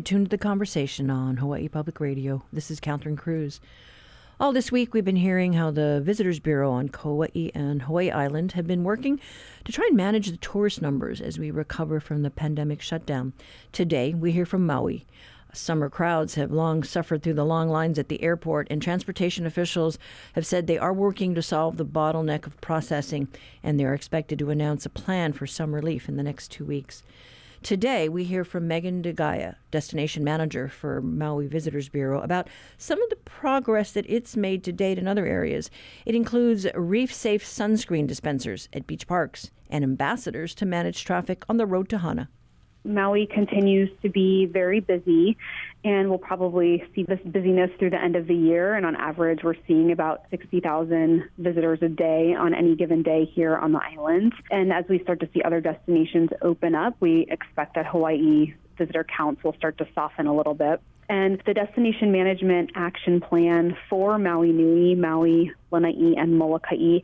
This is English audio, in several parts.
tuned to the conversation on Hawaii Public Radio. This is Catherine Cruz. All this week, we've been hearing how the Visitors Bureau on Kauai and Hawaii Island have been working to try and manage the tourist numbers as we recover from the pandemic shutdown. Today, we hear from Maui. Summer crowds have long suffered through the long lines at the airport, and transportation officials have said they are working to solve the bottleneck of processing, and they are expected to announce a plan for some relief in the next two weeks. Today, we hear from Megan DeGaia, destination manager for Maui Visitors Bureau, about some of the progress that it's made to date in other areas. It includes reef safe sunscreen dispensers at beach parks and ambassadors to manage traffic on the road to Hana. Maui continues to be very busy, and we'll probably see this busyness through the end of the year. And on average, we're seeing about 60,000 visitors a day on any given day here on the island. And as we start to see other destinations open up, we expect that Hawaii visitor counts will start to soften a little bit. And the Destination Management Action Plan for Maui Nui, Maui, Lanai, and Molokai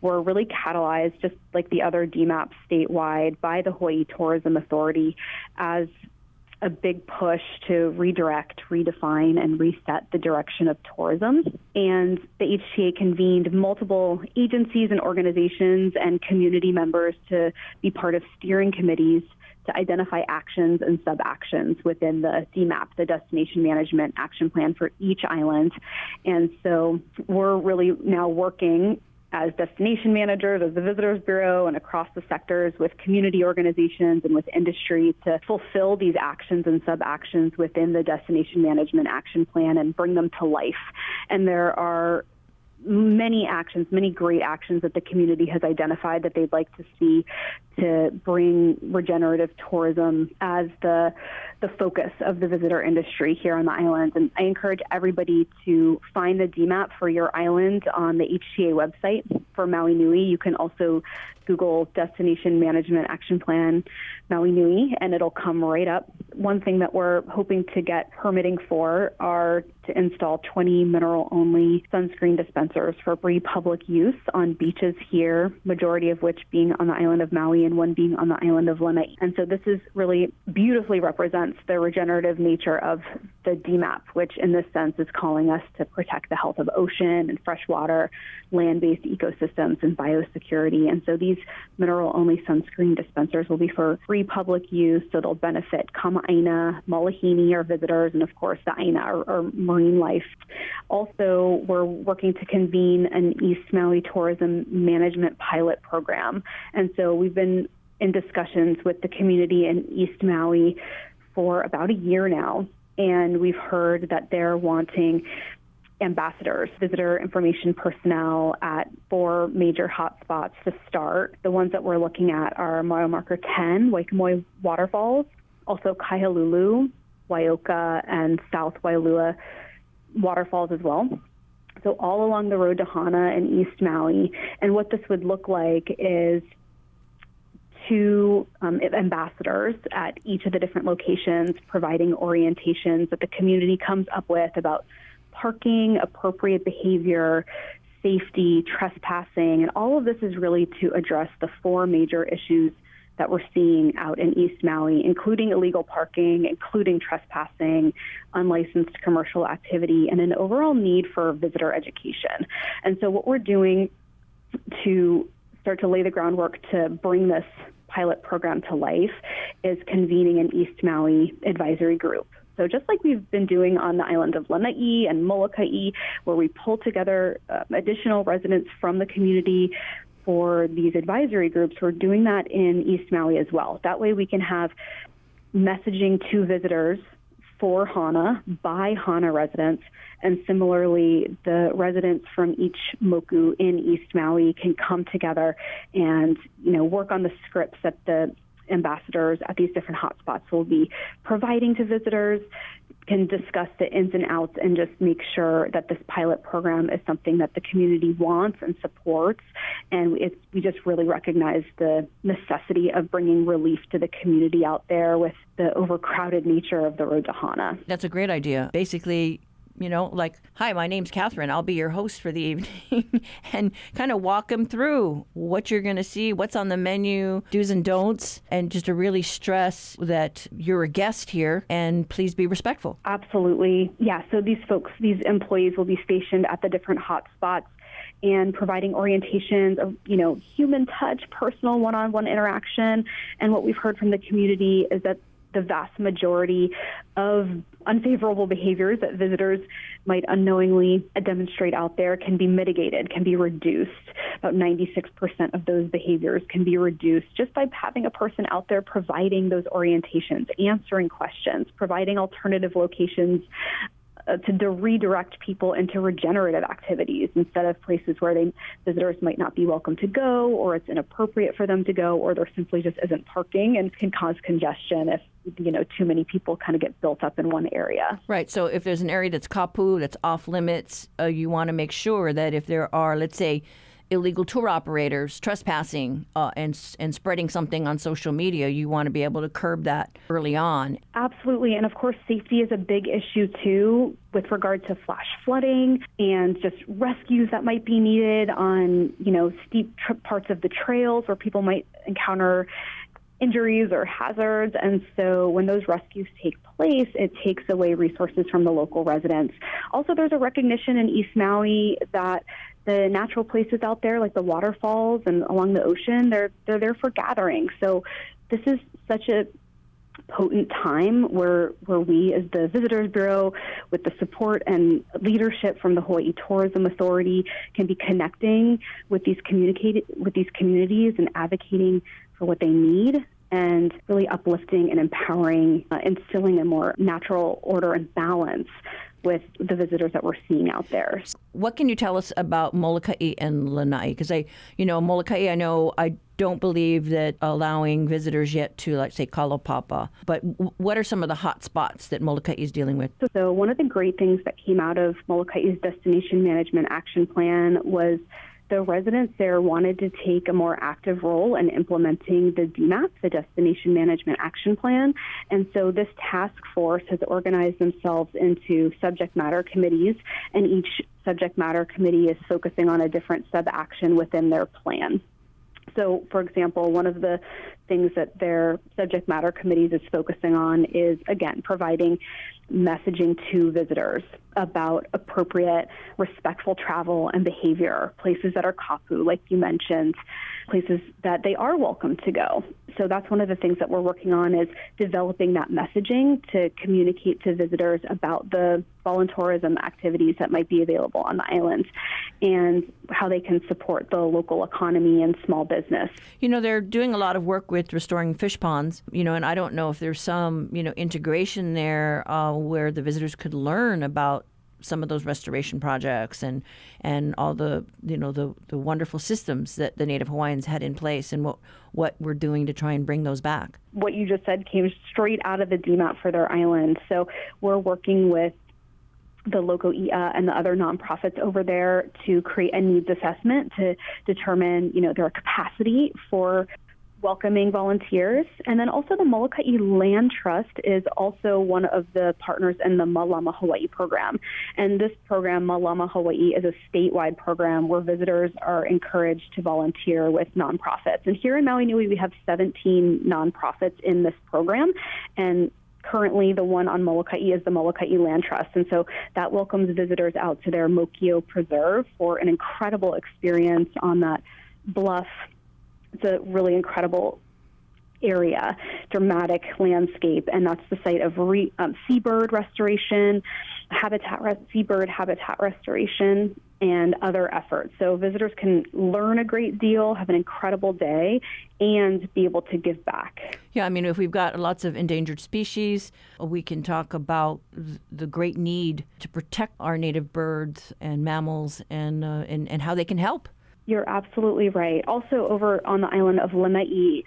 were really catalyzed, just like the other DMAPs statewide, by the Hawaii Tourism Authority as a big push to redirect, redefine, and reset the direction of tourism. And the HTA convened multiple agencies and organizations and community members to be part of steering committees to identify actions and sub actions within the DMAP, the Destination Management Action Plan for each island. And so we're really now working as destination managers, as the Visitors Bureau, and across the sectors with community organizations and with industry to fulfill these actions and sub actions within the Destination Management Action Plan and bring them to life. And there are many actions, many great actions that the community has identified that they'd like to see to bring regenerative tourism as the the focus of the visitor industry here on the island. And I encourage everybody to find the DMAP for your island on the HTA website for Maui Nui. You can also Google Destination Management Action Plan Maui Nui, and it'll come right up. One thing that we're hoping to get permitting for are to install 20 mineral only sunscreen dispensers for free public use on beaches here, majority of which being on the island of Maui and one being on the island of Lanai. And so this is really beautifully represents the regenerative nature of the DMAP, which in this sense is calling us to protect the health of ocean and freshwater, land based ecosystems, and biosecurity. And so these mineral only sunscreen dispensers will be for free public use, so they'll benefit Kama'aina, Malihini, our visitors, and of course the Aina, or, or marine life. Also, we're working to convene an East Maui tourism management pilot program. And so we've been in discussions with the community in East Maui for about a year now. And we've heard that they're wanting ambassadors, visitor information personnel at four major hotspots to start. The ones that we're looking at are mile marker 10, Waikamoi Waterfalls, also Kaihalulu, Waioka, and South Waialua waterfalls as well. So all along the road to Hana and East Maui. And what this would look like is two um, ambassadors at each of the different locations providing orientations that the community comes up with about parking, appropriate behavior, safety, trespassing, and all of this is really to address the four major issues that we're seeing out in East Maui, including illegal parking, including trespassing, unlicensed commercial activity, and an overall need for visitor education. And so, what we're doing to start to lay the groundwork to bring this pilot program to life is convening an East Maui advisory group. So just like we've been doing on the island of Lanai and Molokai, where we pull together uh, additional residents from the community for these advisory groups, we're doing that in East Maui as well. That way we can have messaging to visitors for Hana by Hana residents. And similarly, the residents from each moku in East Maui can come together and, you know, work on the scripts that the ambassadors at these different hotspots will be providing to visitors can discuss the ins and outs and just make sure that this pilot program is something that the community wants and supports. And we just really recognize the necessity of bringing relief to the community out there with the overcrowded nature of the road to Hana. That's a great idea. Basically, you know, like, hi, my name's Catherine. I'll be your host for the evening, and kind of walk them through what you're going to see, what's on the menu, do's and don'ts, and just to really stress that you're a guest here and please be respectful. Absolutely. Yeah. So these folks, these employees will be stationed at the different hot spots and providing orientations of you know human touch, personal one-on-one interaction. And what we've heard from the community is that the vast majority of unfavorable behaviors that visitors might unknowingly demonstrate out there can be mitigated, can be reduced. About 96% of those behaviors can be reduced just by having a person out there providing those orientations, answering questions, providing alternative locations uh, to, to redirect people into regenerative activities instead of places where they visitors might not be welcome to go or it's inappropriate for them to go or there simply just isn't parking and can cause congestion if you know too many people kind of get built up in one area right so if there's an area that's kapu that's off limits uh, you want to make sure that if there are let's say illegal tour operators trespassing uh, and and spreading something on social media, you want to be able to curb that early on. Absolutely, and of course, safety is a big issue too with regard to flash flooding and just rescues that might be needed on you know steep parts of the trails where people might encounter injuries or hazards. And so when those rescues take place, it takes away resources from the local residents. Also, there's a recognition in East Maui that the natural places out there, like the waterfalls and along the ocean, they're they're there for gathering. So this is such a potent time where where we as the visitors bureau with the support and leadership from the Hawaii Tourism Authority can be connecting with these communicated with these communities and advocating for what they need and really uplifting and empowering uh, instilling a more natural order and balance with the visitors that we're seeing out there. What can you tell us about Molokai and Lanai? Because I, you know, Molokai, I know I don't believe that allowing visitors yet to, like, say, Kalaupapa. But what are some of the hot spots that Molokai is dealing with? So, one of the great things that came out of Molokai's Destination Management Action Plan was the residents there wanted to take a more active role in implementing the DMAP, the Destination Management Action Plan. And so this task force has organized themselves into subject matter committees, and each subject matter committee is focusing on a different sub action within their plan. So, for example, one of the things that their subject matter committees is focusing on is, again, providing messaging to visitors about appropriate, respectful travel and behavior, places that are kapu, like you mentioned, places that they are welcome to go. So that's one of the things that we're working on is developing that messaging to communicate to visitors about the voluntourism activities that might be available on the island and how they can support the local economy and small business. You know, they're doing a lot of work with restoring fish ponds, you know, and I don't know if there's some, you know, integration there uh, where the visitors could learn about some of those restoration projects and and all the you know the the wonderful systems that the Native Hawaiians had in place and what what we're doing to try and bring those back. What you just said came straight out of the DMAP for their island. So we're working with the local IA and the other nonprofits over there to create a needs assessment to determine, you know, their capacity for welcoming volunteers. And then also the Molokai Land Trust is also one of the partners in the Malama Hawaii program. And this program, Malama Hawaii, is a statewide program where visitors are encouraged to volunteer with nonprofits. And here in Maui Nui, we have 17 nonprofits in this program. And currently the one on Molokai is the Molokai Land Trust. And so that welcomes visitors out to their Mokio Preserve for an incredible experience on that bluff it's a really incredible area, dramatic landscape, and that's the site of re, um, seabird restoration, habitat seabird habitat restoration, and other efforts. So visitors can learn a great deal, have an incredible day, and be able to give back. Yeah, I mean, if we've got lots of endangered species, we can talk about the great need to protect our native birds and mammals, and uh, and, and how they can help. You're absolutely right. Also, over on the island of Lanai,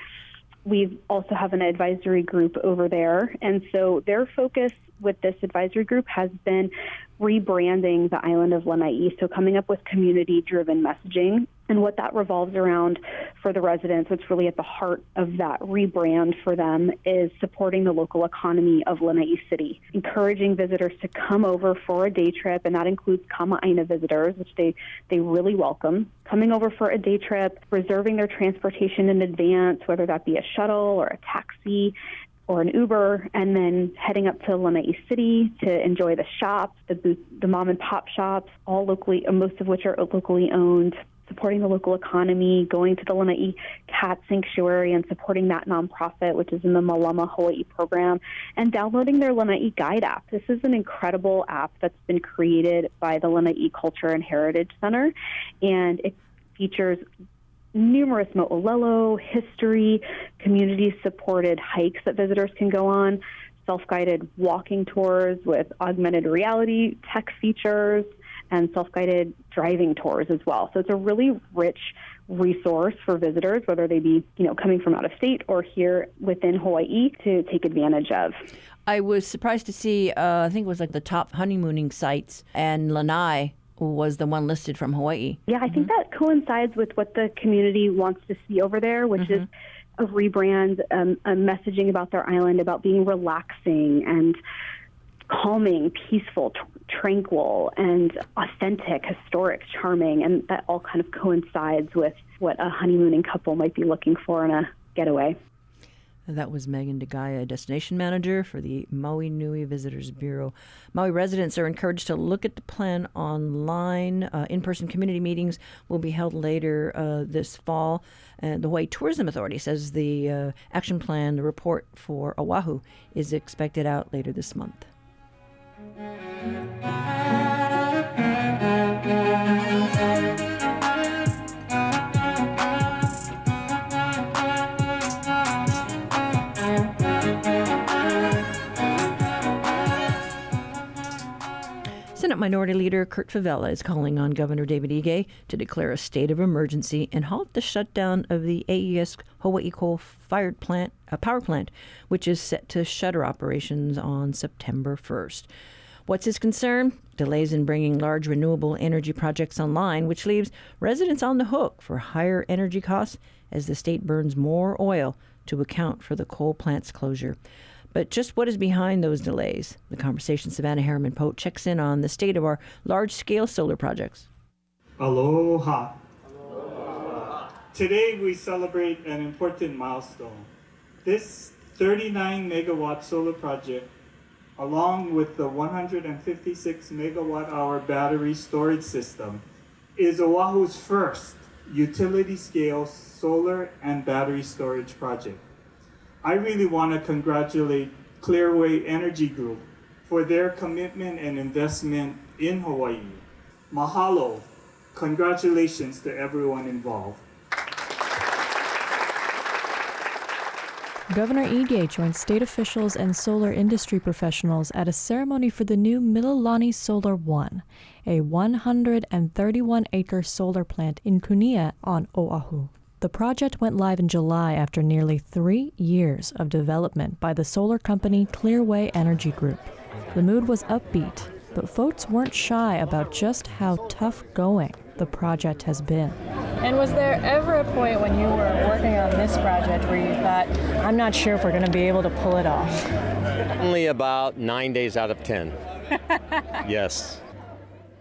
we also have an advisory group over there. And so their focus with this advisory group has been rebranding the island of Lanai. So coming up with community driven messaging And what that revolves around for the residents, what's really at the heart of that rebrand for them, is supporting the local economy of Lanai City, encouraging visitors to come over for a day trip, and that includes Kama'aina visitors, which they, they really welcome. Coming over for a day trip, reserving their transportation in advance, whether that be a shuttle or a taxi, or an Uber, and then heading up to Lanai City to enjoy the shops, the the mom and pop shops, all locally, most of which are locally owned, supporting the local economy, going to the Lanai Cat Sanctuary and supporting that nonprofit, which is in the Malama Hawaii program, and downloading their Lanai Guide app. This is an incredible app that's been created by the Lanai Culture and Heritage Center, and it features numerous mo'olelo, history, community supported hikes that visitors can go on, self guided walking tours with augmented reality tech features, and self guided driving tours as well. So it's a really rich resource for visitors, whether they be you know coming from out of state or here within Hawaii, to take advantage of. I was surprised to see. Uh, I think it was like the top honeymooning sites, and Lanai was the one listed from Hawaii. Yeah, I think mm-hmm. that coincides with what the community wants to see over there, which mm-hmm. is a rebrand, um, a messaging about their island, about being relaxing and calming, peaceful, t- tranquil, and authentic, historic, charming, and that all kind of coincides with what a honeymooning couple might be looking for in a getaway. That was Megan DeGaia, destination manager for the Maui Nui Visitors Bureau. Maui residents are encouraged to look at the plan online. Uh, in person community meetings will be held later uh, this fall. The Hawaii Tourism Authority says the uh, action plan, the report for Oahu, is expected out later this month. Senate Minority Leader Kurt Fevella is calling on Governor David Ige to declare a state of emergency and halt the shutdown of the AES Hawaii coal-fired plant, a power plant, which is set to shutter operations on September 1st. What's his concern? Delays in bringing large renewable energy projects online, which leaves residents on the hook for higher energy costs as the state burns more oil to account for the coal plant's closure. But just what is behind those delays? The conversation Savannah Harriman Pote checks in on the state of our large scale solar projects. Aloha. Aloha. Today we celebrate an important milestone. This 39 megawatt solar project, along with the 156 megawatt hour battery storage system, is Oahu's first utility scale solar and battery storage project. I really want to congratulate Clearway Energy Group for their commitment and investment in Hawaii. Mahalo. Congratulations to everyone involved. Governor Ige joined state officials and solar industry professionals at a ceremony for the new Mililani Solar One, a 131 acre solar plant in Kunia on Oahu. The project went live in July after nearly three years of development by the solar company Clearway Energy Group. The mood was upbeat, but folks weren't shy about just how tough going the project has been. And was there ever a point when you were working on this project where you thought, I'm not sure if we're going to be able to pull it off? Only about nine days out of ten. yes.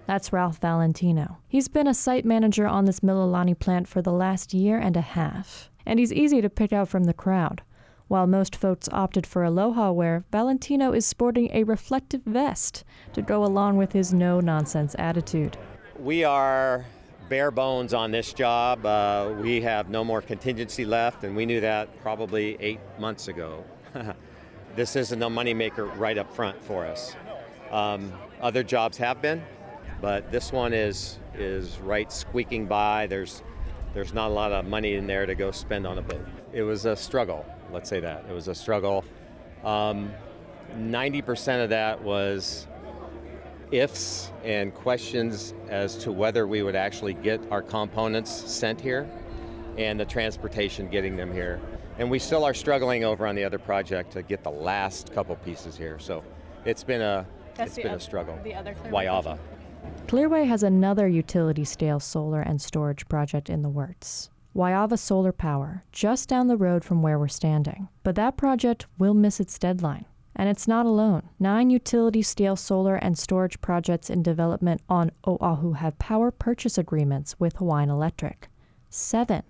That's Ralph Valentino. He's been a site manager on this Mililani plant for the last year and a half, and he's easy to pick out from the crowd. While most folks opted for aloha wear, Valentino is sporting a reflective vest to go along with his no nonsense attitude. We are bare bones on this job. Uh, we have no more contingency left, and we knew that probably eight months ago. this isn't a moneymaker right up front for us. Um, other jobs have been, but this one is is right squeaking by. There's there's not a lot of money in there to go spend on a boat. It was a struggle. Let's say that it was a struggle. Um, 90% of that was ifs and questions as to whether we would actually get our components sent here and the transportation getting them here. And we still are struggling over on the other project to get the last couple pieces here. So it's been a That's it's been other, a struggle. The other Waiawa. Clearway has another utility scale solar and storage project in the works. Waiawa Solar Power, just down the road from where we're standing. But that project will miss its deadline. And it's not alone. Nine utility scale solar and storage projects in development on Oahu have power purchase agreements with Hawaiian Electric. Seven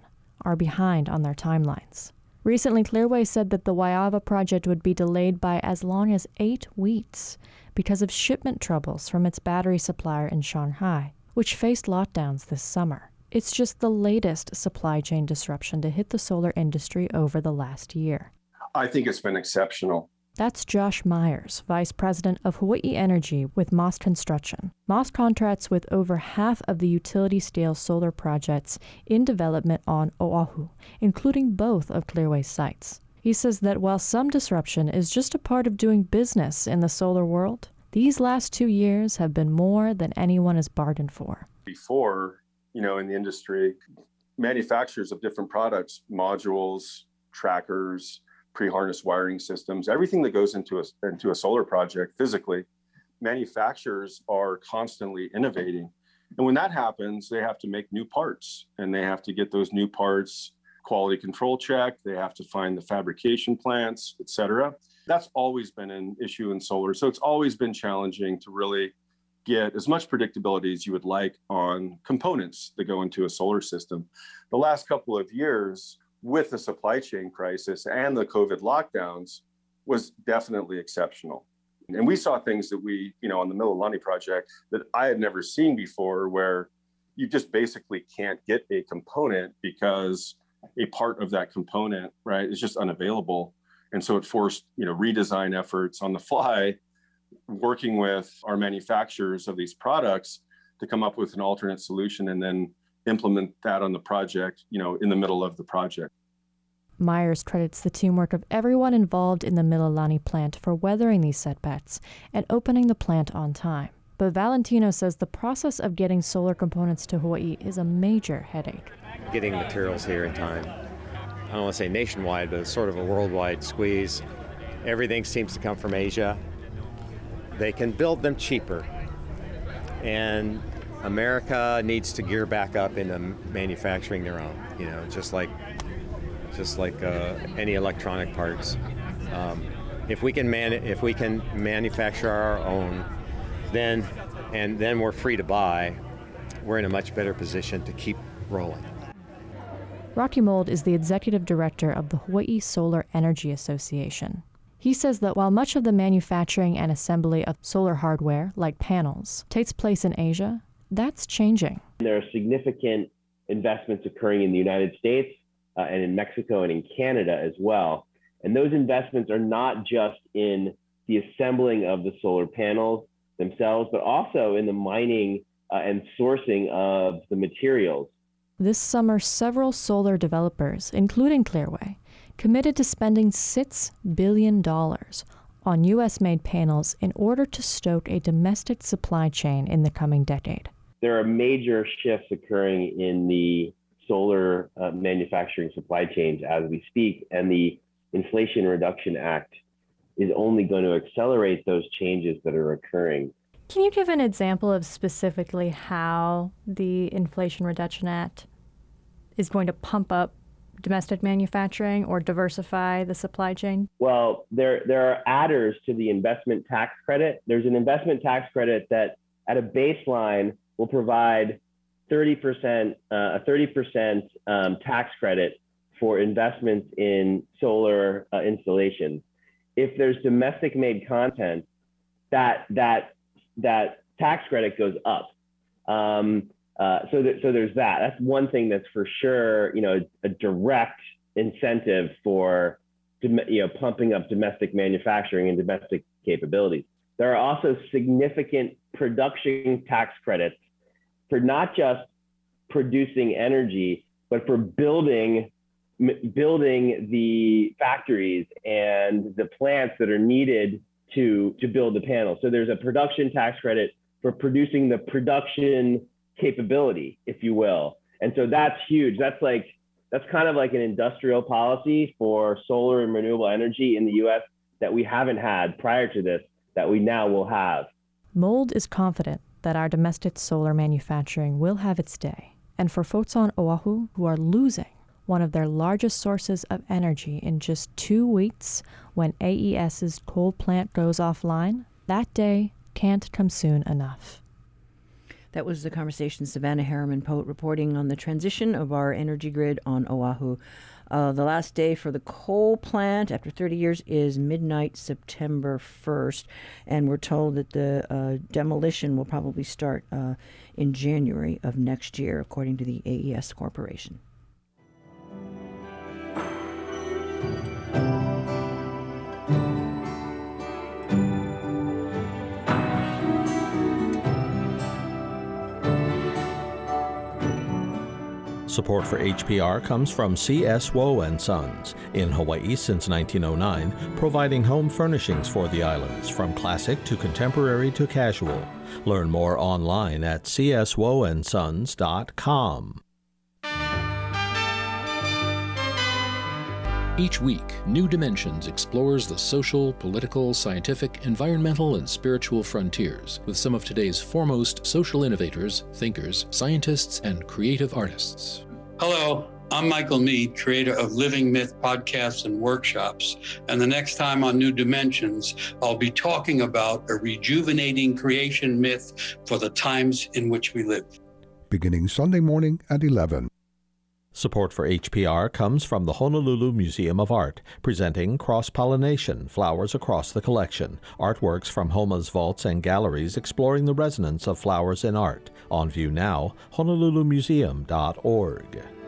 are behind on their timelines. Recently, Clearway said that the Waiawa project would be delayed by as long as eight weeks because of shipment troubles from its battery supplier in Shanghai, which faced lockdowns this summer. It's just the latest supply chain disruption to hit the solar industry over the last year. I think it's been exceptional. That's Josh Myers, Vice President of Hawaii Energy with Moss Construction. Moss contracts with over half of the utility scale solar projects in development on Oahu, including both of Clearway's sites. He says that while some disruption is just a part of doing business in the solar world, these last two years have been more than anyone has bargained for. Before, you know, in the industry, manufacturers of different products, modules, trackers, pre-harness wiring systems, everything that goes into a, into a solar project physically, manufacturers are constantly innovating. And when that happens, they have to make new parts and they have to get those new parts quality control checked. They have to find the fabrication plants, et cetera. That's always been an issue in solar. So it's always been challenging to really get as much predictability as you would like on components that go into a solar system. The last couple of years, with the supply chain crisis and the COVID lockdowns was definitely exceptional. And we saw things that we, you know, on the Mililani project that I had never seen before, where you just basically can't get a component because a part of that component, right, is just unavailable. And so it forced, you know, redesign efforts on the fly, working with our manufacturers of these products to come up with an alternate solution and then implement that on the project, you know, in the middle of the project. Myers credits the teamwork of everyone involved in the Mililani plant for weathering these setbacks and opening the plant on time. But Valentino says the process of getting solar components to Hawaii is a major headache. Getting materials here in time. I don't want to say nationwide, but it's sort of a worldwide squeeze. Everything seems to come from Asia. They can build them cheaper. And America needs to gear back up into manufacturing their own, you know, just like just like uh, any electronic parts. Um, if we can man- if we can manufacture our own, then and then we're free to buy, we're in a much better position to keep rolling. Rocky Mould is the executive director of the Hawaii Solar Energy Association. He says that while much of the manufacturing and assembly of solar hardware, like panels, takes place in Asia, that's changing. There are significant investments occurring in the United States uh, and in Mexico and in Canada as well. And those investments are not just in the assembling of the solar panels themselves, but also in the mining uh, and sourcing of the materials. This summer, several solar developers, including Clearway, committed to spending $6 billion on U.S. made panels in order to stoke a domestic supply chain in the coming decade. There are major shifts occurring in the solar uh, manufacturing supply chains as we speak, and the Inflation Reduction Act is only going to accelerate those changes that are occurring. Can you give an example of specifically how the Inflation Reduction Act is going to pump up domestic manufacturing or diversify the supply chain? Well, there there are adders to the investment tax credit. There's an investment tax credit that at a baseline will provide 30%, uh, a 30% um, tax credit for investments in solar uh, installations. If there's domestic made content, that, that, that tax credit goes up. Um, uh, so, that, so there's that. That's one thing that's for sure, you know, a direct incentive for, you know, pumping up domestic manufacturing and domestic capabilities. There are also significant production tax credits for not just producing energy, but for building building the factories and the plants that are needed to to build the panels. So there's a production tax credit for producing the production capability, if you will. And so that's huge. That's like that's kind of like an industrial policy for solar and renewable energy in the US that we haven't had prior to this that we now will have. Mould is confident that our domestic solar manufacturing will have its day. And for folks on Oahu who are losing one of their largest sources of energy in just two weeks when AES's coal plant goes offline, that day can't come soon enough. That was the conversation Savannah Harriman Pote reporting on the transition of our energy grid on Oahu. Uh, the last day for the coal plant after 30 years is midnight September 1st, and we're told that the uh, demolition will probably start uh, in January of next year, according to the AES Corporation. Support for HPR comes from C.S. Wo and Sons in Hawaii since 1909, providing home furnishings for the islands from classic to contemporary to casual. Learn more online at cswoandsons.com. Each week, New Dimensions explores the social, political, scientific, environmental, and spiritual frontiers with some of today's foremost social innovators, thinkers, scientists, and creative artists. Hello, I'm Michael Meade, creator of Living Myth podcasts and workshops. And the next time on New Dimensions, I'll be talking about a rejuvenating creation myth for the times in which we live. Beginning Sunday morning at 11. Support for HPR comes from the Honolulu Museum of Art, presenting Cross Pollination Flowers Across the Collection. Artworks from HOMA's vaults and galleries exploring the resonance of flowers in art. On view now, honolulumuseum.org.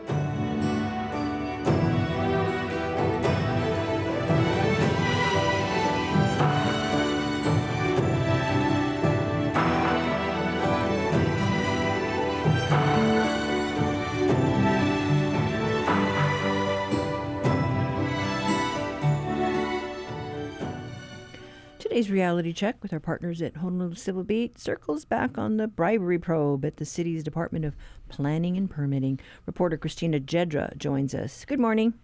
Today's reality check with our partners at Honolulu Civil Beat circles back on the bribery probe at the city's Department of Planning and Permitting. Reporter Christina Jedra joins us. Good morning.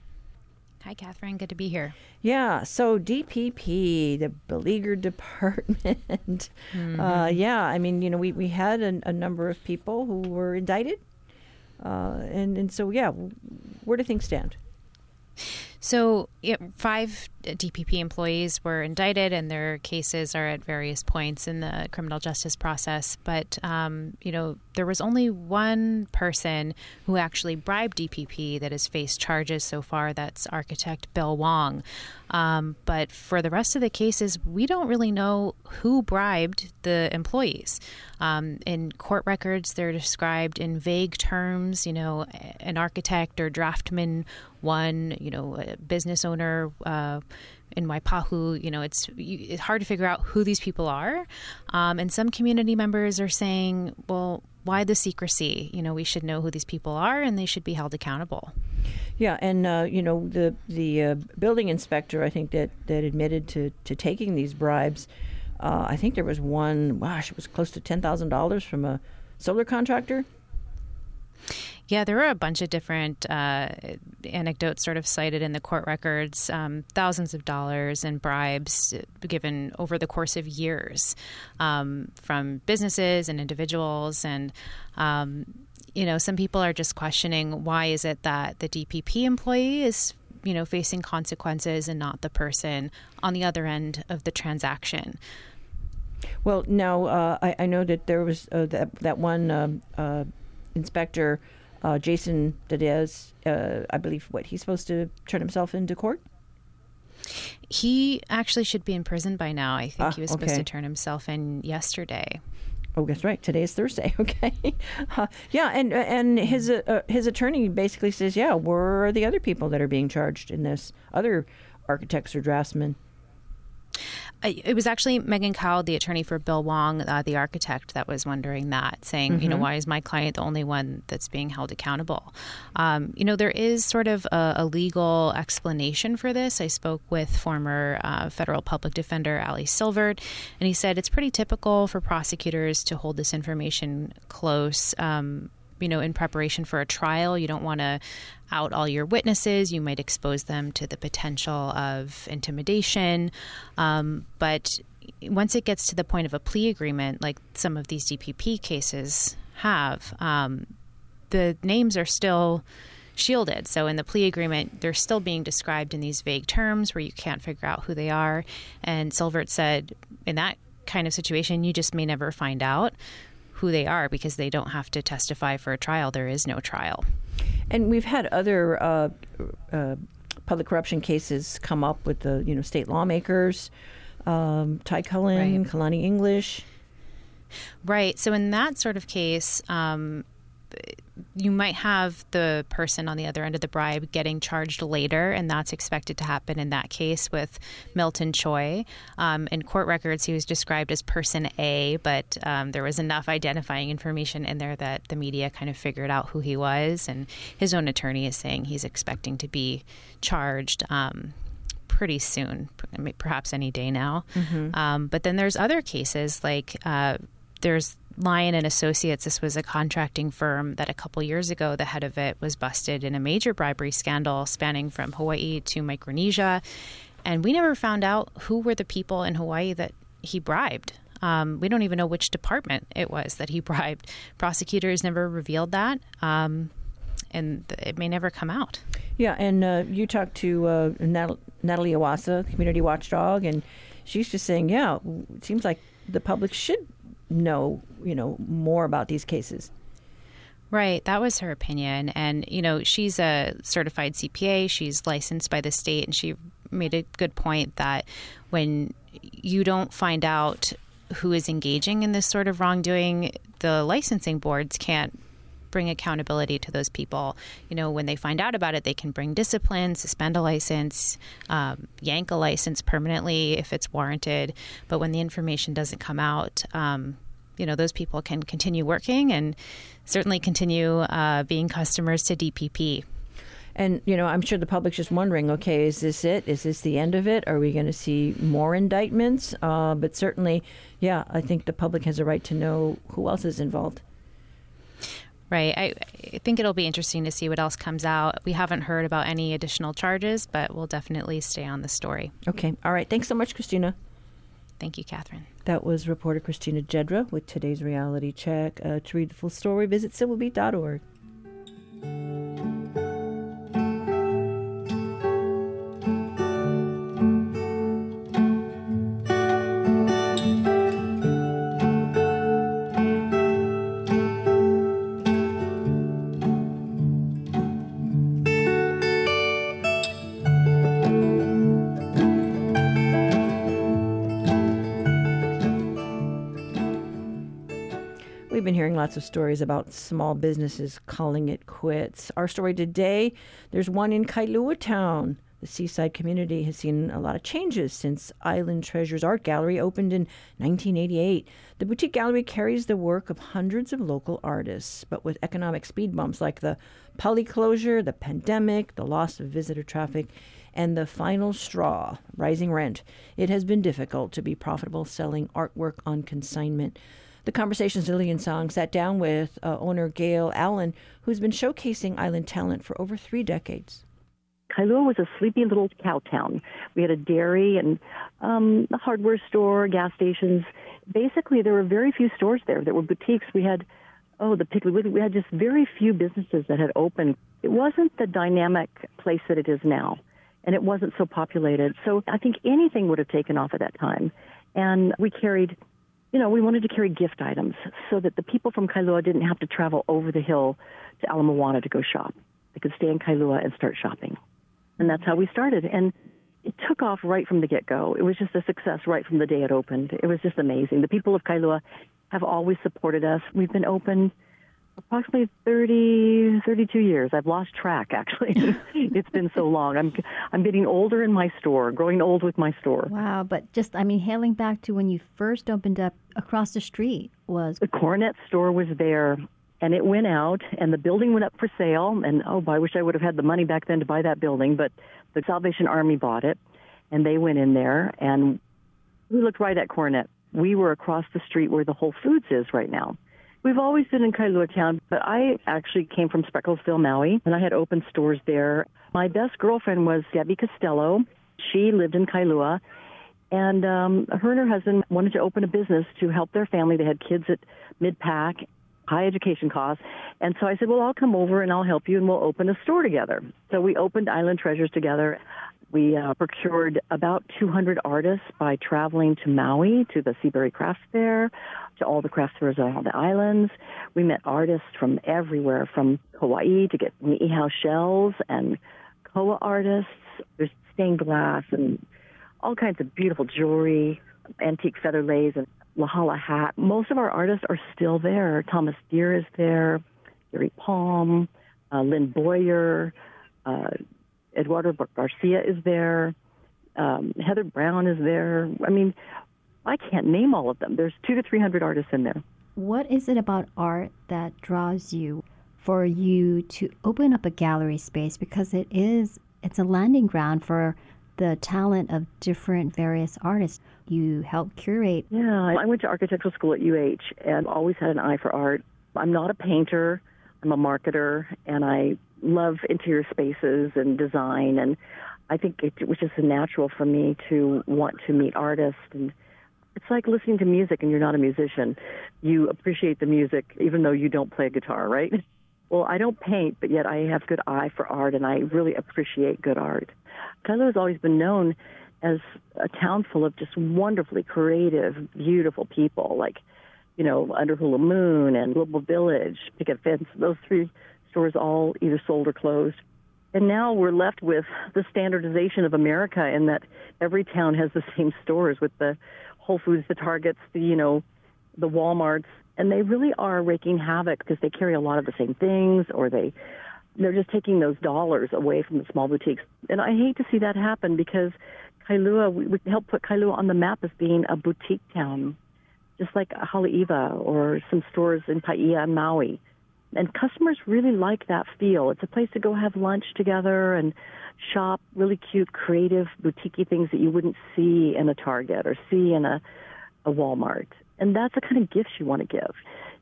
Hi, Catherine. Good to be here. Yeah. So DPP, the beleaguered department. Mm-hmm. Uh, yeah. I mean, you know, we, we had a, a number of people who were indicted. Uh, and, and so, yeah, where do things stand? So, it, five DPP employees were indicted, and their cases are at various points in the criminal justice process. But, um, you know, there was only one person who actually bribed DPP that has faced charges so far. That's architect Bill Wong. Um, but for the rest of the cases, we don't really know who bribed the employees. Um, in court records, they're described in vague terms. You know, an architect or draftman, one, you know, business owner. Uh, in Waipahu, you know, it's it's hard to figure out who these people are, um, and some community members are saying, "Well, why the secrecy? You know, we should know who these people are, and they should be held accountable." Yeah, and uh, you know, the the uh, building inspector, I think that that admitted to to taking these bribes. Uh, I think there was one. Gosh, it was close to ten thousand dollars from a solar contractor. Yeah, there were a bunch of different uh, anecdotes sort of cited in the court records, um, thousands of dollars in bribes given over the course of years um, from businesses and individuals. And, um, you know, some people are just questioning why is it that the DPP employee is you know facing consequences and not the person on the other end of the transaction well now uh, I, I, know that there was uh, that, that one um, uh, inspector uh, Jason Dadez, uh, I believe, what he's supposed to turn himself into court. He actually should be in prison by now. I think Ah, he was okay. supposed to turn himself in yesterday. Oh, that's right. Today is Thursday. Okay. Uh, yeah, and and his uh, uh, his attorney basically says, yeah, where are the other people that are being charged in this? Other architects or draftsmen. It was actually Megan Cowell, the attorney for Bill Wong, uh, the architect, that was wondering that, saying, you know, Mhm. why is my client the only one that's being held accountable? Um, you know, there is sort of a, a legal explanation for this. I spoke with former uh, federal public defender Ali Silvert, and he said it's pretty typical for prosecutors to hold this information close. Um, you know, in preparation for a trial, you don't want to out all your witnesses. You might expose them to the potential of intimidation. Um, but once it gets to the point of a plea agreement, like some of these DPP cases have, um, the names are still shielded. So in the plea agreement, they're still being described in these vague terms where you can't figure out who they are. And Silvert said, in that kind of situation, you just may never find out who they are because they don't have to testify for a trial. There is no trial. And we've had other uh, uh, public corruption cases come up with the you know state lawmakers, um, Ty Cullen, right. Kalani English. Right. So in that sort of case, um, you might have the person on the other end of the bribe getting charged later, and that's expected to happen in that case with Milton Choi. Um, in court records, he was described as person A, but um, there was enough identifying information in there that the media kind of figured out who he was, and his own attorney is saying he's expecting to be charged. Um, pretty soon, perhaps any day now. Mm-hmm. Um, but then there's other cases like uh, there's Lyon and Associates, this was a contracting firm that a couple years ago, the head of it was busted in a major bribery scandal spanning from Hawaii to Micronesia. And we never found out who were the people in Hawaii that he bribed. Um, we don't even know which department it was that he bribed. Prosecutors never revealed that. Um, and it may never come out. Yeah, and uh, you talked to uh, Nat- Natalie Iwasa, community watchdog, and she's just saying, yeah, it seems like the public should know, you know, more about these cases. Right, that was her opinion. And, you know, she's a certified CPA, she's licensed by the state, and she made a good point that when you don't find out who is engaging in this sort of wrongdoing, the licensing boards can't bring accountability to those people. You know, when they find out about it, they can bring discipline, suspend a license, um, yank a license permanently if it's warranted. But when the information doesn't come out, um, you know, those people can continue working and certainly continue uh, being customers to DPP. And, you know, I'm sure the public's just wondering okay, is this it? Is this the end of it? Are we going to see more indictments? Uh, but certainly, yeah, I think the public has a right to know who else is involved. Right. I, I think it'll be interesting to see what else comes out. We haven't heard about any additional charges, but we'll definitely stay on the story. Okay. All right. Thanks so much, Christina. Thank you, Catherine. That was reporter Christina Jedra with today's reality check. Uh, to read the full story, visit civilbeat.org. We've been hearing lots of stories about small businesses calling it quits. Our story today there's one in Kailua Town. The seaside community has seen a lot of changes since Island Treasures Art Gallery opened in 1988. The boutique gallery carries the work of hundreds of local artists, but with economic speed bumps like the Pali closure, the pandemic, the loss of visitor traffic, and the final straw, rising rent, it has been difficult to be profitable selling artwork on consignment. The Conversations Lillian Song sat down with uh, owner Gail Allen, who's been showcasing island talent for over three decades. Kailua was a sleepy little cow town. We had a dairy and um, a hardware store, gas stations. Basically, there were very few stores there. There were boutiques. We had, oh, the Piggly We had just very few businesses that had opened. It wasn't the dynamic place that it is now, and it wasn't so populated. So I think anything would have taken off at that time. And we carried you know, we wanted to carry gift items so that the people from Kailua didn't have to travel over the hill to Ala Moana to go shop. They could stay in Kailua and start shopping. And that's how we started. And it took off right from the get go. It was just a success right from the day it opened. It was just amazing. The people of Kailua have always supported us. We've been open approximately 30, 32 years. I've lost track, actually. it's been so long. I'm, I'm getting older in my store, growing old with my store. Wow. But just, I mean, hailing back to when you first opened up across the street was. The Coronet store was there. And it went out, and the building went up for sale. And oh, boy, I wish I would have had the money back then to buy that building. But the Salvation Army bought it, and they went in there, and we looked right at Coronet. We were across the street where the Whole Foods is right now. We've always been in Kailua Town, but I actually came from Spreckelsville, Maui, and I had opened stores there. My best girlfriend was Debbie Costello. She lived in Kailua, And um, her and her husband wanted to open a business to help their family. They had kids at Mid-Pac, high education costs. And so I said, Well, I'll come over and I'll help you and we'll open a store together. So we opened Island Treasures together. We uh, procured about 200 artists by traveling to Maui to the Seabury Craft Fair, to all the craft fairs on the islands. We met artists from everywhere, from Hawaii to get Niihau shells and koa artists. There's stained glass and all kinds of beautiful jewelry, antique feather lace, and lauhala hat. Most of our artists are still there. Thomas Deer is there, Gary Palm, uh, Lynn Boyer, uh, Eduardo Garcia is there, um, Heather Brown is there. I mean, I can't name all of them. There's two to three hundred artists in there. What is it about art that draws you for you to open up a gallery space because it is it's a landing ground for the talent of different various artists. You help curate. Yeah, I went to architectural school at UH and always had an eye for art. I'm not a painter. I'm a marketer, and I love interior spaces and design. And I think it was just natural for me to want to meet artists. And it's like listening to music and you're not a musician. You appreciate the music even though you don't play guitar, right? Well, I don't paint, but yet I have good eye for art, and I really appreciate good art. Kailua has always been known as a town full of just wonderfully creative, beautiful people, like, you know, Under Hula Moon and Global Village, Picket Fence. Those three stores all either sold or closed. And now we're left with the standardization of America in that every town has the same stores with the Whole Foods, the Targets, the, you know, the Walmarts, and they really are wreaking havoc because they carry a lot of the same things or they they're just taking those dollars away from the small boutiques. And I hate to see that happen because Kailua, we, we help put Kailua on the map as being a boutique town, just like Haleiwa or some stores in Paia and Maui. And customers really like that feel. It's a place to go have lunch together and shop really cute, creative, boutique things that you wouldn't see in a Target or see in a, a Walmart. And that's the kind of gifts you want to give,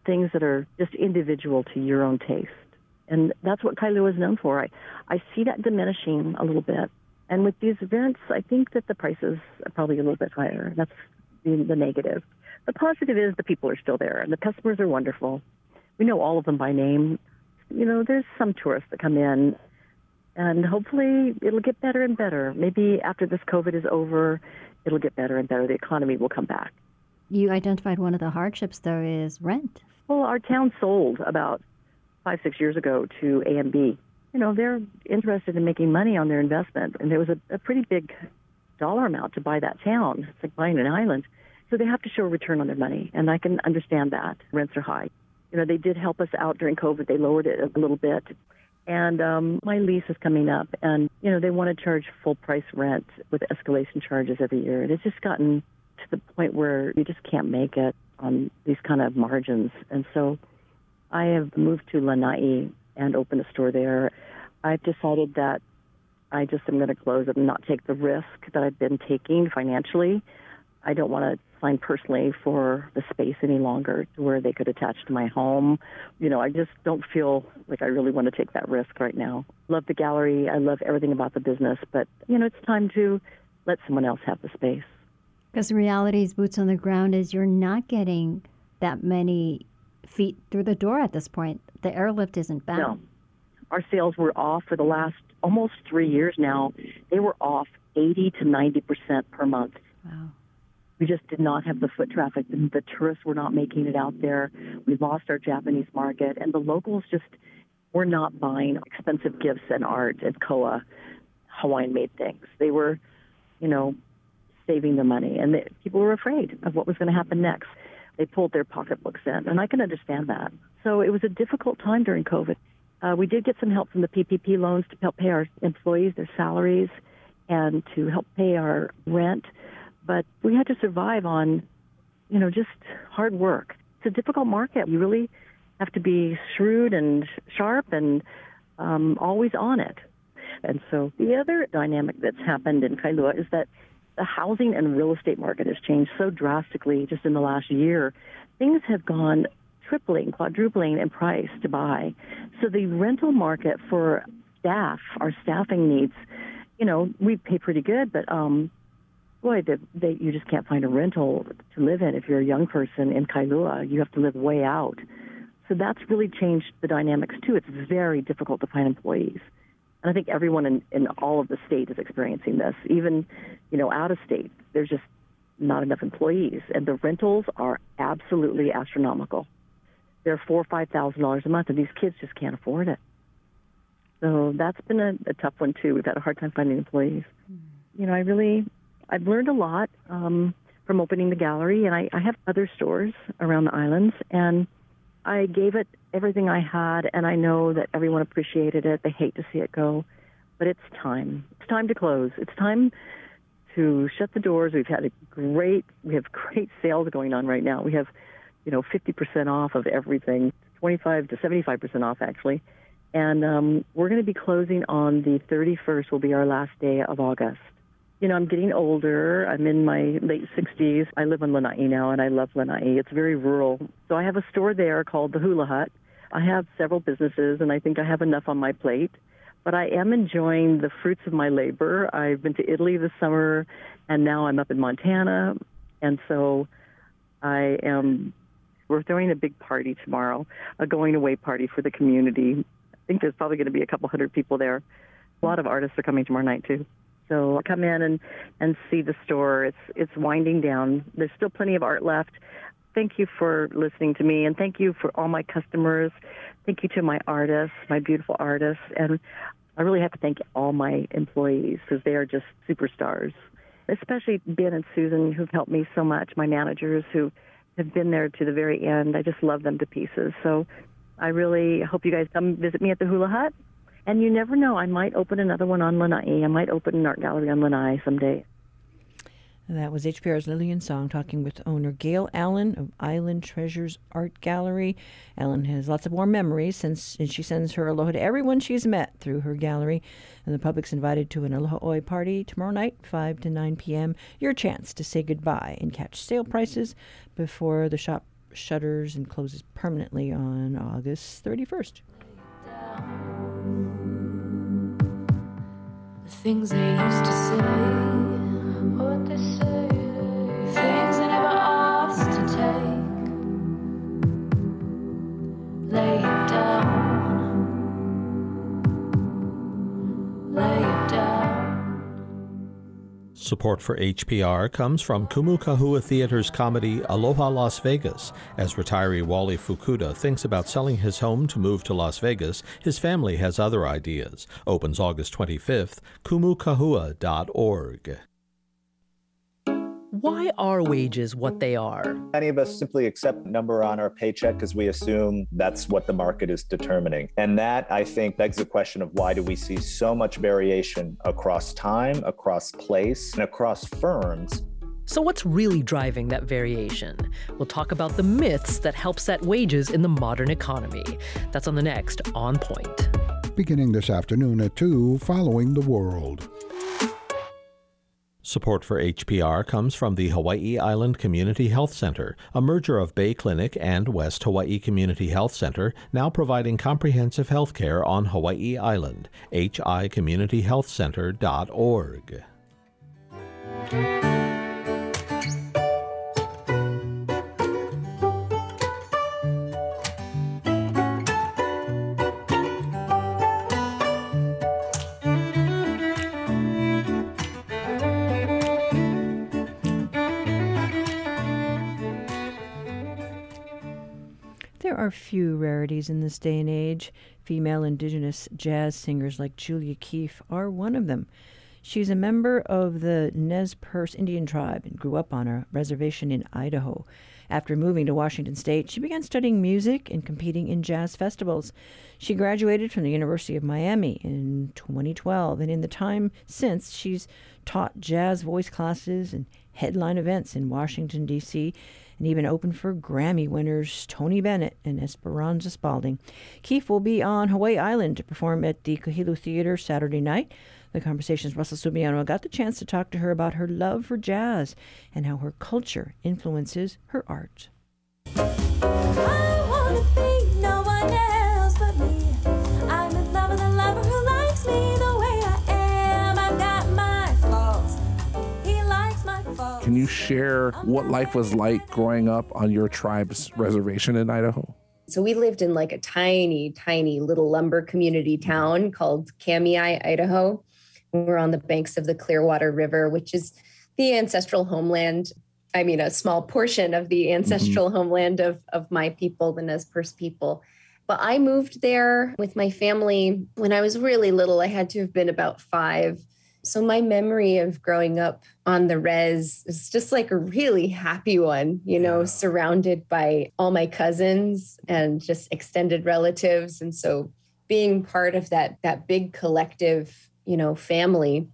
things that are just individual to your own taste. And that's what Kailua is known for. I, I see that diminishing a little bit. And with these events, I think that the prices are probably a little bit higher. That's the, the negative. The positive is the people are still there, and the customers are wonderful. We know all of them by name. You know, there's some tourists that come in, and hopefully it'll get better and better. Maybe after this COVID is over, it'll get better and better. The economy will come back. You identified one of the hardships, though, is rent. Well, our town sold about five, six years ago to AMB. You know, they're interested in making money on their investment, and there was a, a pretty big dollar amount to buy that town. It's like buying an island. So they have to show a return on their money, and I can understand that. Rents are high. You know, they did help us out during COVID. They lowered it a little bit. And um, my lease is coming up, and, you know, they want to charge full price rent with escalation charges every year. And it's just gotten to the point where you just can't make it on these kind of margins. And so I have moved to Lanai and opened a store there. I've decided that I just am going to close it and not take the risk that I've been taking financially. I don't want to sign personally for the space any longer to where they could attach to my home. You know, I just don't feel like I really want to take that risk right now. Love the gallery. I love everything about the business, but, you know, it's time to let someone else have the space. Because the reality is, boots on the ground is you're not getting that many feet through the door at this point. The airlift isn't back. No. Our sales were off for the last almost three years now. They were off 80 to 90 percent per month. Wow. We just did not have the foot traffic. The, tourists were not making it out there. We lost our Japanese market, and the locals just were not buying expensive gifts and art and koa Hawaiian made things. They were, you know, saving the money, and they, people were afraid of what was going to happen next. They pulled their pocketbooks in, and I can understand that. So it was a difficult time during COVID. Uh, we did get some help from the PPP loans to help pay our employees their salaries and to help pay our rent, but we had to survive on, you know, just hard work. It's a difficult market. You really have to be shrewd and sharp and um, always on it. And so the other dynamic that's happened in Kailua is that the housing and real estate market has changed so drastically just in the last year. Things have gone tripling, quadrupling in price to buy. So the rental market for staff, our staffing needs, you know, we pay pretty good, but um, boy, they, they, you just can't find a rental to live in if you're a young person in Kailua. You have to live way out. So that's really changed the dynamics too. It's very difficult to find employees. And I think everyone in, in all of the state is experiencing this. Even, you know, out of state, there's just not enough employees. And the rentals are absolutely astronomical. They're four or five thousand dollars a month, and these kids just can't afford it. So that's been a, a tough one too. We've had a hard time finding employees. Mm-hmm. You know, I really, I've learned a lot um, from opening the gallery, and I, I have other stores around the islands, and I gave it everything I had, and I know that everyone appreciated it. They hate to see it go, but it's time. It's time to close. It's time to shut the doors. We've had a great, we have great sales going on right now. We have, you know, 50% off of everything, 25 to 75% off actually. And um, we're going to be closing on the 31st will be our last day of August. You know, I'm getting older. I'm in my late 60s. I live in Lanai now, and I love Lanai. It's very rural. So I have a store there called the Hula Hut. I have several businesses, and I think I have enough on my plate. But I am enjoying the fruits of my labor. I've been to Italy this summer, and now I'm up in Montana. And so I am, we're throwing a big party tomorrow, a going away party for the community I think there's probably going to be a couple hundred people there. A lot of artists are coming tomorrow night too. So come in and and see the store. It's it's winding down. There's still plenty of art left. Thank you for listening to me, and thank you for all my customers. Thank you to my artists, my beautiful artists, and I really have to thank all my employees because they are just superstars. Especially Ben and Susan, who've helped me so much. My managers who have been there to the very end. I just love them to pieces. So I really hope you guys come visit me at the Hula Hut. And you never know, I might open another one on Lanai. I might open an art gallery on Lanai someday. That was HPR's Lillian Song talking with owner Gail Allen of Island Treasures Art Gallery. Allen has lots of warm memories since and she sends her aloha to everyone she's met through her gallery. And the public's invited to an Aloha Oe party tomorrow night, 5 to 9 p.m. Your chance to say goodbye and catch sale prices before the shop shutters and closes permanently on August 31st. Things they used to say, what they say, things they never asked to take. Lay it down, lay it down. Support for HPR comes from Kumu Kahua Theater's comedy Aloha Las Vegas. As retiree Wally Fukuda thinks about selling his home to move to Las Vegas, his family has other ideas. Opens August 25th, kumukahua.org. Why mm. are wages what they are? Many of us simply accept number on our paycheck because we assume that's what the market is determining. And that, I think, begs the question of why do we see so much variation across time, across place, and across firms? So, what's really driving that variation? We'll talk about the myths that help set wages in the modern economy. That's on the next On Point. Beginning this afternoon at 2, following the world. Support for HPR comes from the Hawaii Island Community Health Center, a merger of Bay Clinic and West Hawaii Community Health Center, now providing comprehensive health care on Hawaii Island. hicommunityhealthcenter.org. few rarities in this day and age. Female indigenous jazz singers like Julia Keefe are one of them. She's a member of the Nez Perce Indian tribe and grew up on a reservation in Idaho. After moving to Washington State, she began studying music and competing in jazz festivals. She graduated from the University of Miami in 2012, and in the time since, she's taught jazz voice classes and headline events in Washington, D.C., and even opened for Grammy winners Tony Bennett and Esperanza Spalding. Keefe will be on Hawaii Island to perform at the Kahilu Theater Saturday night. The Conversation's Russell Subiono got the chance to talk to her about her love for jazz and how her culture influences her art. Share what life was like growing up on your tribe's reservation in Idaho? So we lived in like a tiny, tiny little lumber community town called Kamiah, Idaho. We're on the banks of the Clearwater River, which is the ancestral homeland. I mean, a small portion of the ancestral mm-hmm. homeland of, of my people, the Nez Perce people. But I moved there with my family when I was really little. I had to have been about five. So my memory of growing up on the res is just like a really happy one, you know, yeah. surrounded by all my cousins and just extended relatives. And so being part of that that big collective, you know, family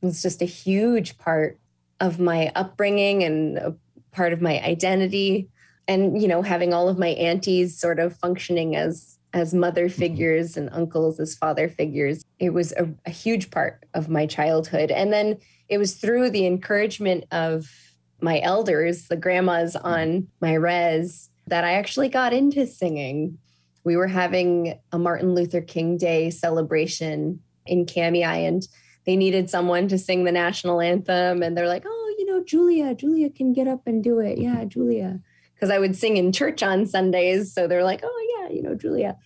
was just a huge part of my upbringing and a part of my identity. And, you know, having all of my aunties sort of functioning as as mother mm-hmm. figures and uncles as father figures. It was a, a, huge part of my childhood. And then it was through the encouragement of my elders, the grandmas mm-hmm. on my res, that I actually got into singing. We were having a Martin Luther King Day celebration in Kamiah, and they needed someone to sing the national anthem. And they're like, oh, you know, Julia, Julia can get up and do it. Yeah, Julia because I would sing in church on Sundays. So they're like, oh, yeah, you know, Julia.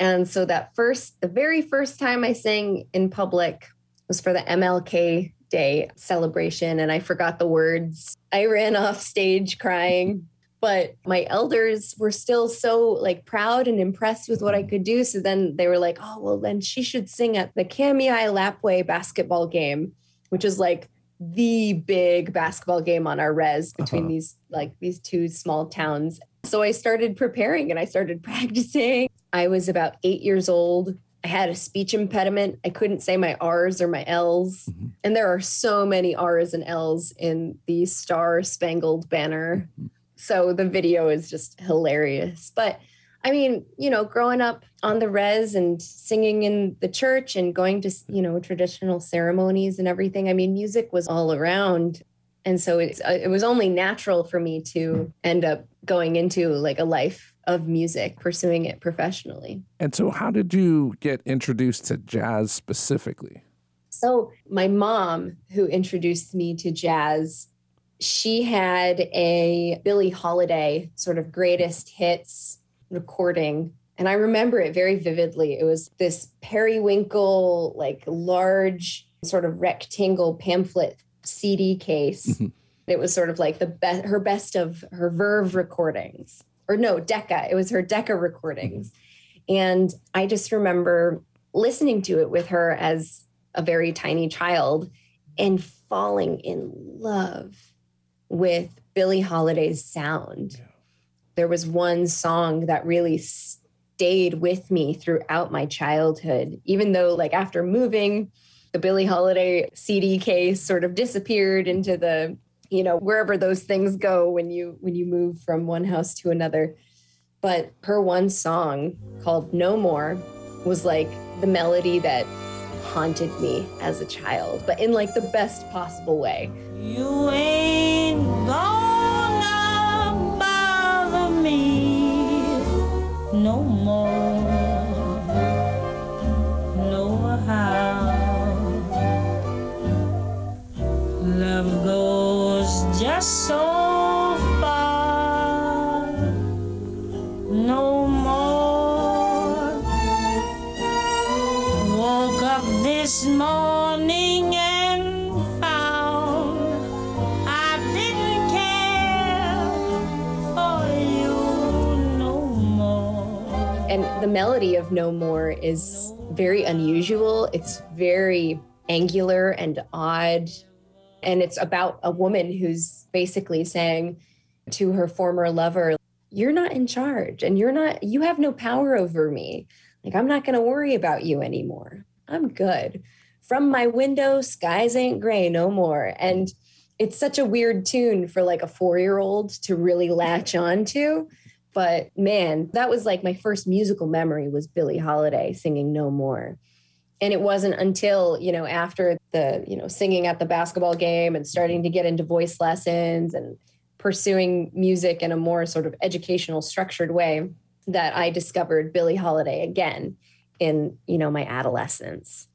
And so that first, the very first time I sang in public was for the MLK Day celebration, and I forgot the words. I ran off stage crying, but my elders were still so like proud and impressed with what I could do. So then they were like, oh, well, then she should sing at the Kamiah Lapwai basketball game, which is like the big basketball game on our res between uh-huh. these like these two small towns. So I started preparing and I started practicing. I was about eight years old. I had a speech impediment. I couldn't say my R's or my L's. Mm-hmm. And there are so many R's and L's in the Star Spangled Banner. Mm-hmm. So the video is just hilarious. But I mean, you know, growing up on the res and singing in the church and going to, you know, traditional ceremonies and everything. I mean, music was all around. And so it's, uh, it was only natural for me to end up going into like a life of music, pursuing it professionally. And so, how did you get introduced to jazz specifically? So, my mom, who introduced me to jazz, she had a Billie Holiday sort of greatest hits recording and I remember it very vividly. It was this periwinkle, like large sort of rectangle pamphlet CD case. Mm-hmm. It was sort of like the best, her best of her Verve recordings, or no, Decca. It was her Decca recordings. And I just remember listening to it with her as a very tiny child and falling in love with Billie Holiday's sound. Yeah there was one song that really stayed with me throughout my childhood, even though, like, after moving, the Billie Holiday CD case sort of disappeared into the, you know, wherever those things go when you when you move from one house to another. But her one song called No More was like the melody that haunted me as a child, but in like the best possible way. You ain't gone. No more. no how love goes just so the melody of No More is very unusual. It's very angular and odd. And it's about a woman who's basically saying to her former lover, You're not in charge and you're not, you have no power over me. Like, I'm not going to worry about you anymore. I'm good. From my window, skies ain't gray no more. And it's such a weird tune for like a four year old to really latch on to but man, that was like my first musical memory was Billie Holiday singing No More. And it wasn't until, you know, after the, you know, singing at the basketball game and starting to get into voice lessons and pursuing music in a more sort of educational structured way that I discovered Billie Holiday again in, you know, my adolescence.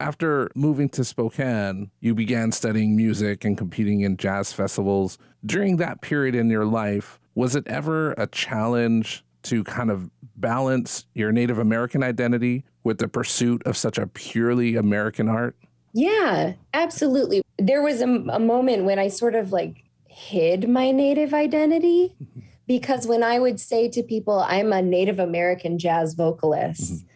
After moving to Spokane, you began studying music and competing in jazz festivals. During that period in your life, was it ever a challenge to kind of balance your Native American identity with the pursuit of such a purely American art? Yeah, absolutely. There was a, a moment when I sort of like hid my Native identity because when I would say to people, I'm a Native American jazz vocalist, mm-hmm.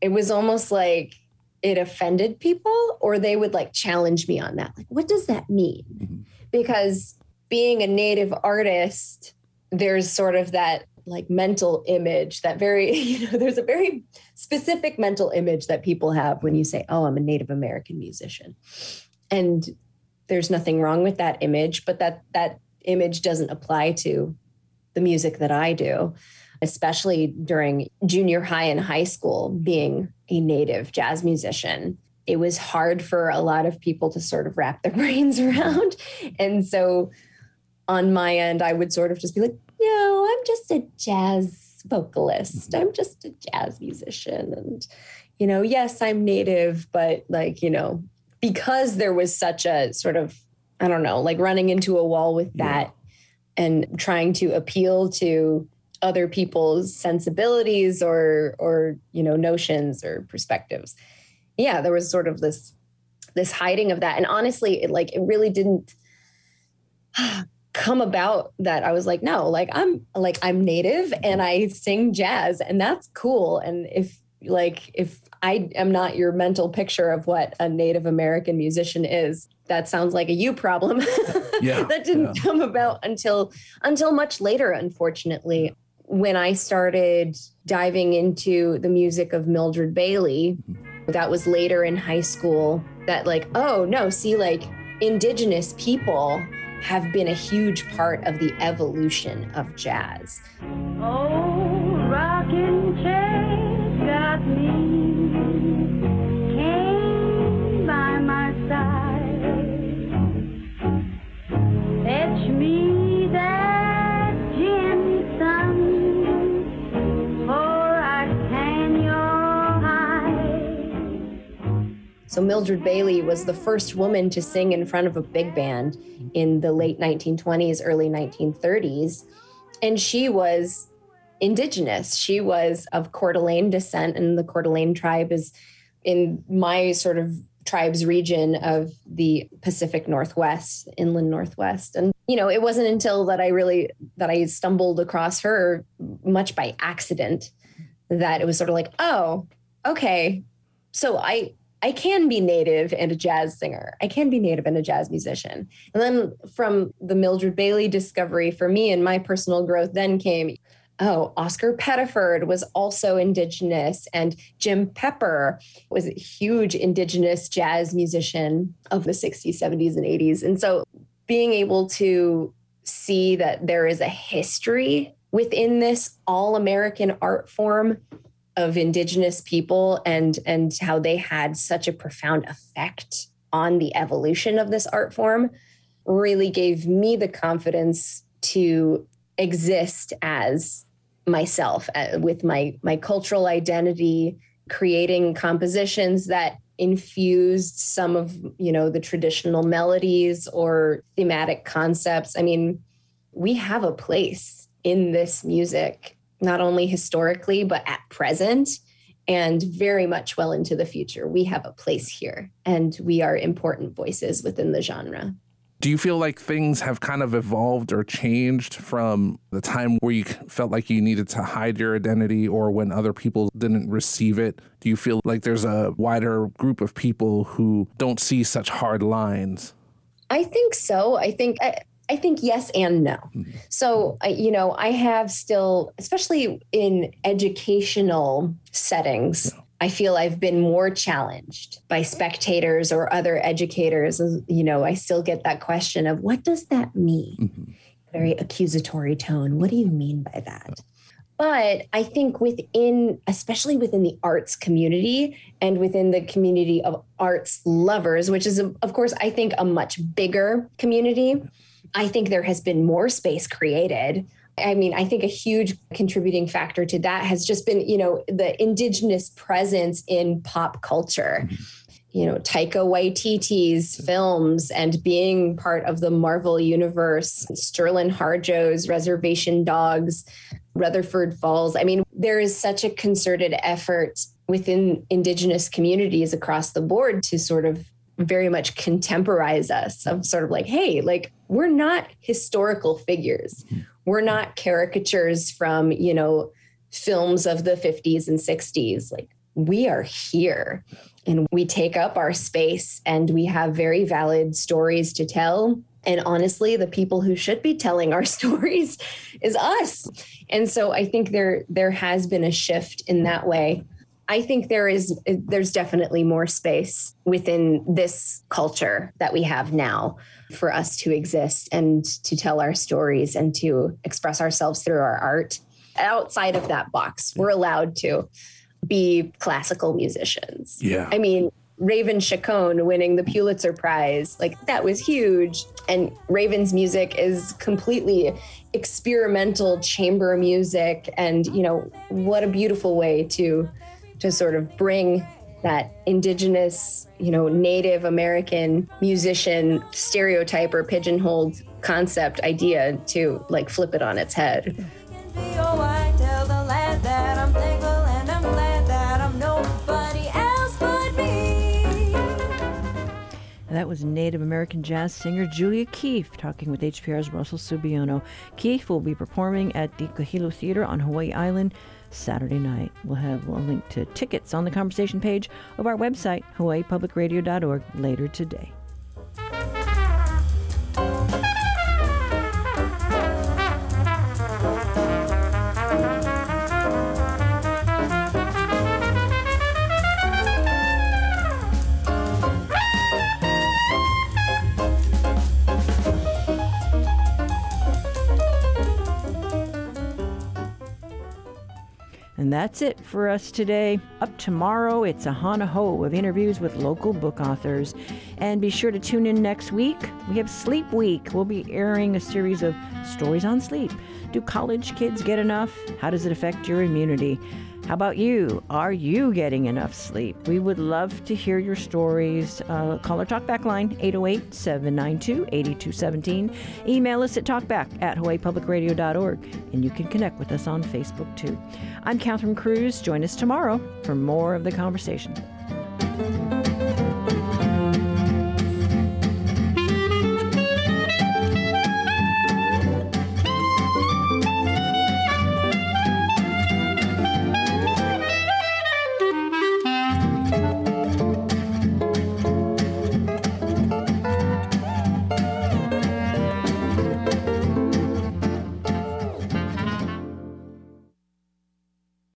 it was almost like it offended people or they would like challenge me on that. Like, what does that mean? Mm-hmm. Because being a Native artist, there's sort of that like mental image that very you know there's a very specific mental image that people have when you say oh i'm a native american musician. And there's nothing wrong with that image but that that image doesn't apply to the music that i do especially during junior high and high school being a native jazz musician. It was hard for a lot of people to sort of wrap their brains around. And so on my end i would sort of just be like no, I'm just a jazz vocalist. I'm just a jazz musician. And, you know, yes, I'm native, but like, you know, because there was such a sort of, I don't know, like running into a wall with that yeah. and trying to appeal to other people's sensibilities or or you know notions or perspectives yeah there was sort of this this hiding of that and honestly it like it really didn't come about that I was like, no, like I'm like I'm native and I sing jazz and that's cool. And if like if I am not your mental picture of what a Native American musician is, that sounds like a you problem. Yeah, that didn't yeah. come about until until much later, unfortunately. When I started diving into the music of Mildred Bailey, that was later in high school, that like, oh no, see, like indigenous people have been a huge part of the evolution of jazz. Oh, So Mildred Bailey was the first woman to sing in front of a big band in the late 1920s, early 1930s. And she was indigenous. She was of Coeur d'Alene descent, and the Coeur d'Alene tribe is in my sort of tribe's region of the Pacific Northwest, inland Northwest. And, you know, it wasn't until that I really, that I stumbled across her much by accident that it was sort of like, oh, okay. So I, I can be native and a jazz singer. I can be native and a jazz musician. And then from the Mildred Bailey discovery for me and my personal growth, then came oh, Oscar Pettiford was also Indigenous, and Jim Pepper was a huge Indigenous jazz musician of the 60s, 70s, and 80s. And so being able to see that there is a history within this all American art form of indigenous people and and how they had such a profound effect on the evolution of this art form really gave me the confidence to exist as myself uh, with my my cultural identity creating compositions that infused some of you know the traditional melodies or thematic concepts. I mean we have a place in this music not only historically, but at present and very much well into the future. We have a place here and we are important voices within the genre. Do you feel like things have kind of evolved or changed from the time where you felt like you needed to hide your identity or when other people didn't receive it? Do you feel like there's a wider group of people who don't see such hard lines? I think so. I think I, I think yes and no. Mm-hmm. So, you know, I have still, especially in educational settings, yeah. I feel I've been more challenged by spectators or other educators. You know, I still get that question of what does that mean? Mm-hmm. Very accusatory tone. What do you mean by that? But I think within, especially within the arts community and within the community of arts lovers, which is, of course, I think a much bigger community I think there has been more space created. I mean, I think a huge contributing factor to that has just been, you know, the indigenous presence in pop culture. Mm-hmm. you know, Taika Waititi's films and being part of the Marvel universe, Sterlin Harjo's Reservation Dogs, Rutherford Falls. I mean, there is such a concerted effort within Indigenous communities across the board to sort of very much contemporize us of sort of like, hey, like we're not historical figures. We're not caricatures from, you know, films of the 50s and 60s. Like we are here and we take up our space and we have very valid stories to tell. And honestly, the people who should be telling our stories is us. And so I think there there has been a shift in that way. I think there is there's definitely more space within this culture that we have now for us to exist and to tell our stories and to express ourselves through our art. Outside of that box, we're allowed to be classical musicians. Yeah. I mean, Raven Chacon winning the Pulitzer Prize, like that was huge. And Raven's music is completely experimental chamber music. And, you know, what a beautiful way to to sort of bring that indigenous, you know, Native American musician stereotype or pigeonholed concept idea to like flip it on its head. That was Native American jazz singer Julia Keefe talking with HPR's Russell Subiono. Keefe will be performing at the Kahilu Theater on Hawaii Island Saturday night. We'll have a link to tickets on the conversation page of our website, hawaiipublicradio.org, later today. And that's it for us today. Up tomorrow, it's a Hana Hou of interviews with local book authors. And be sure to tune in next week. We have Sleep Week. We'll be airing a series of stories on sleep. Do college kids get enough? How does it affect your immunity? How about you? Are you getting enough sleep? We would love to hear your stories. Uh, call our talkback line, 808 792 8217. Email us at talkback at hawaiipublicradio.org, and you can connect with us on Facebook too. I'm Catherine Cruz. Join us tomorrow for more of the conversation.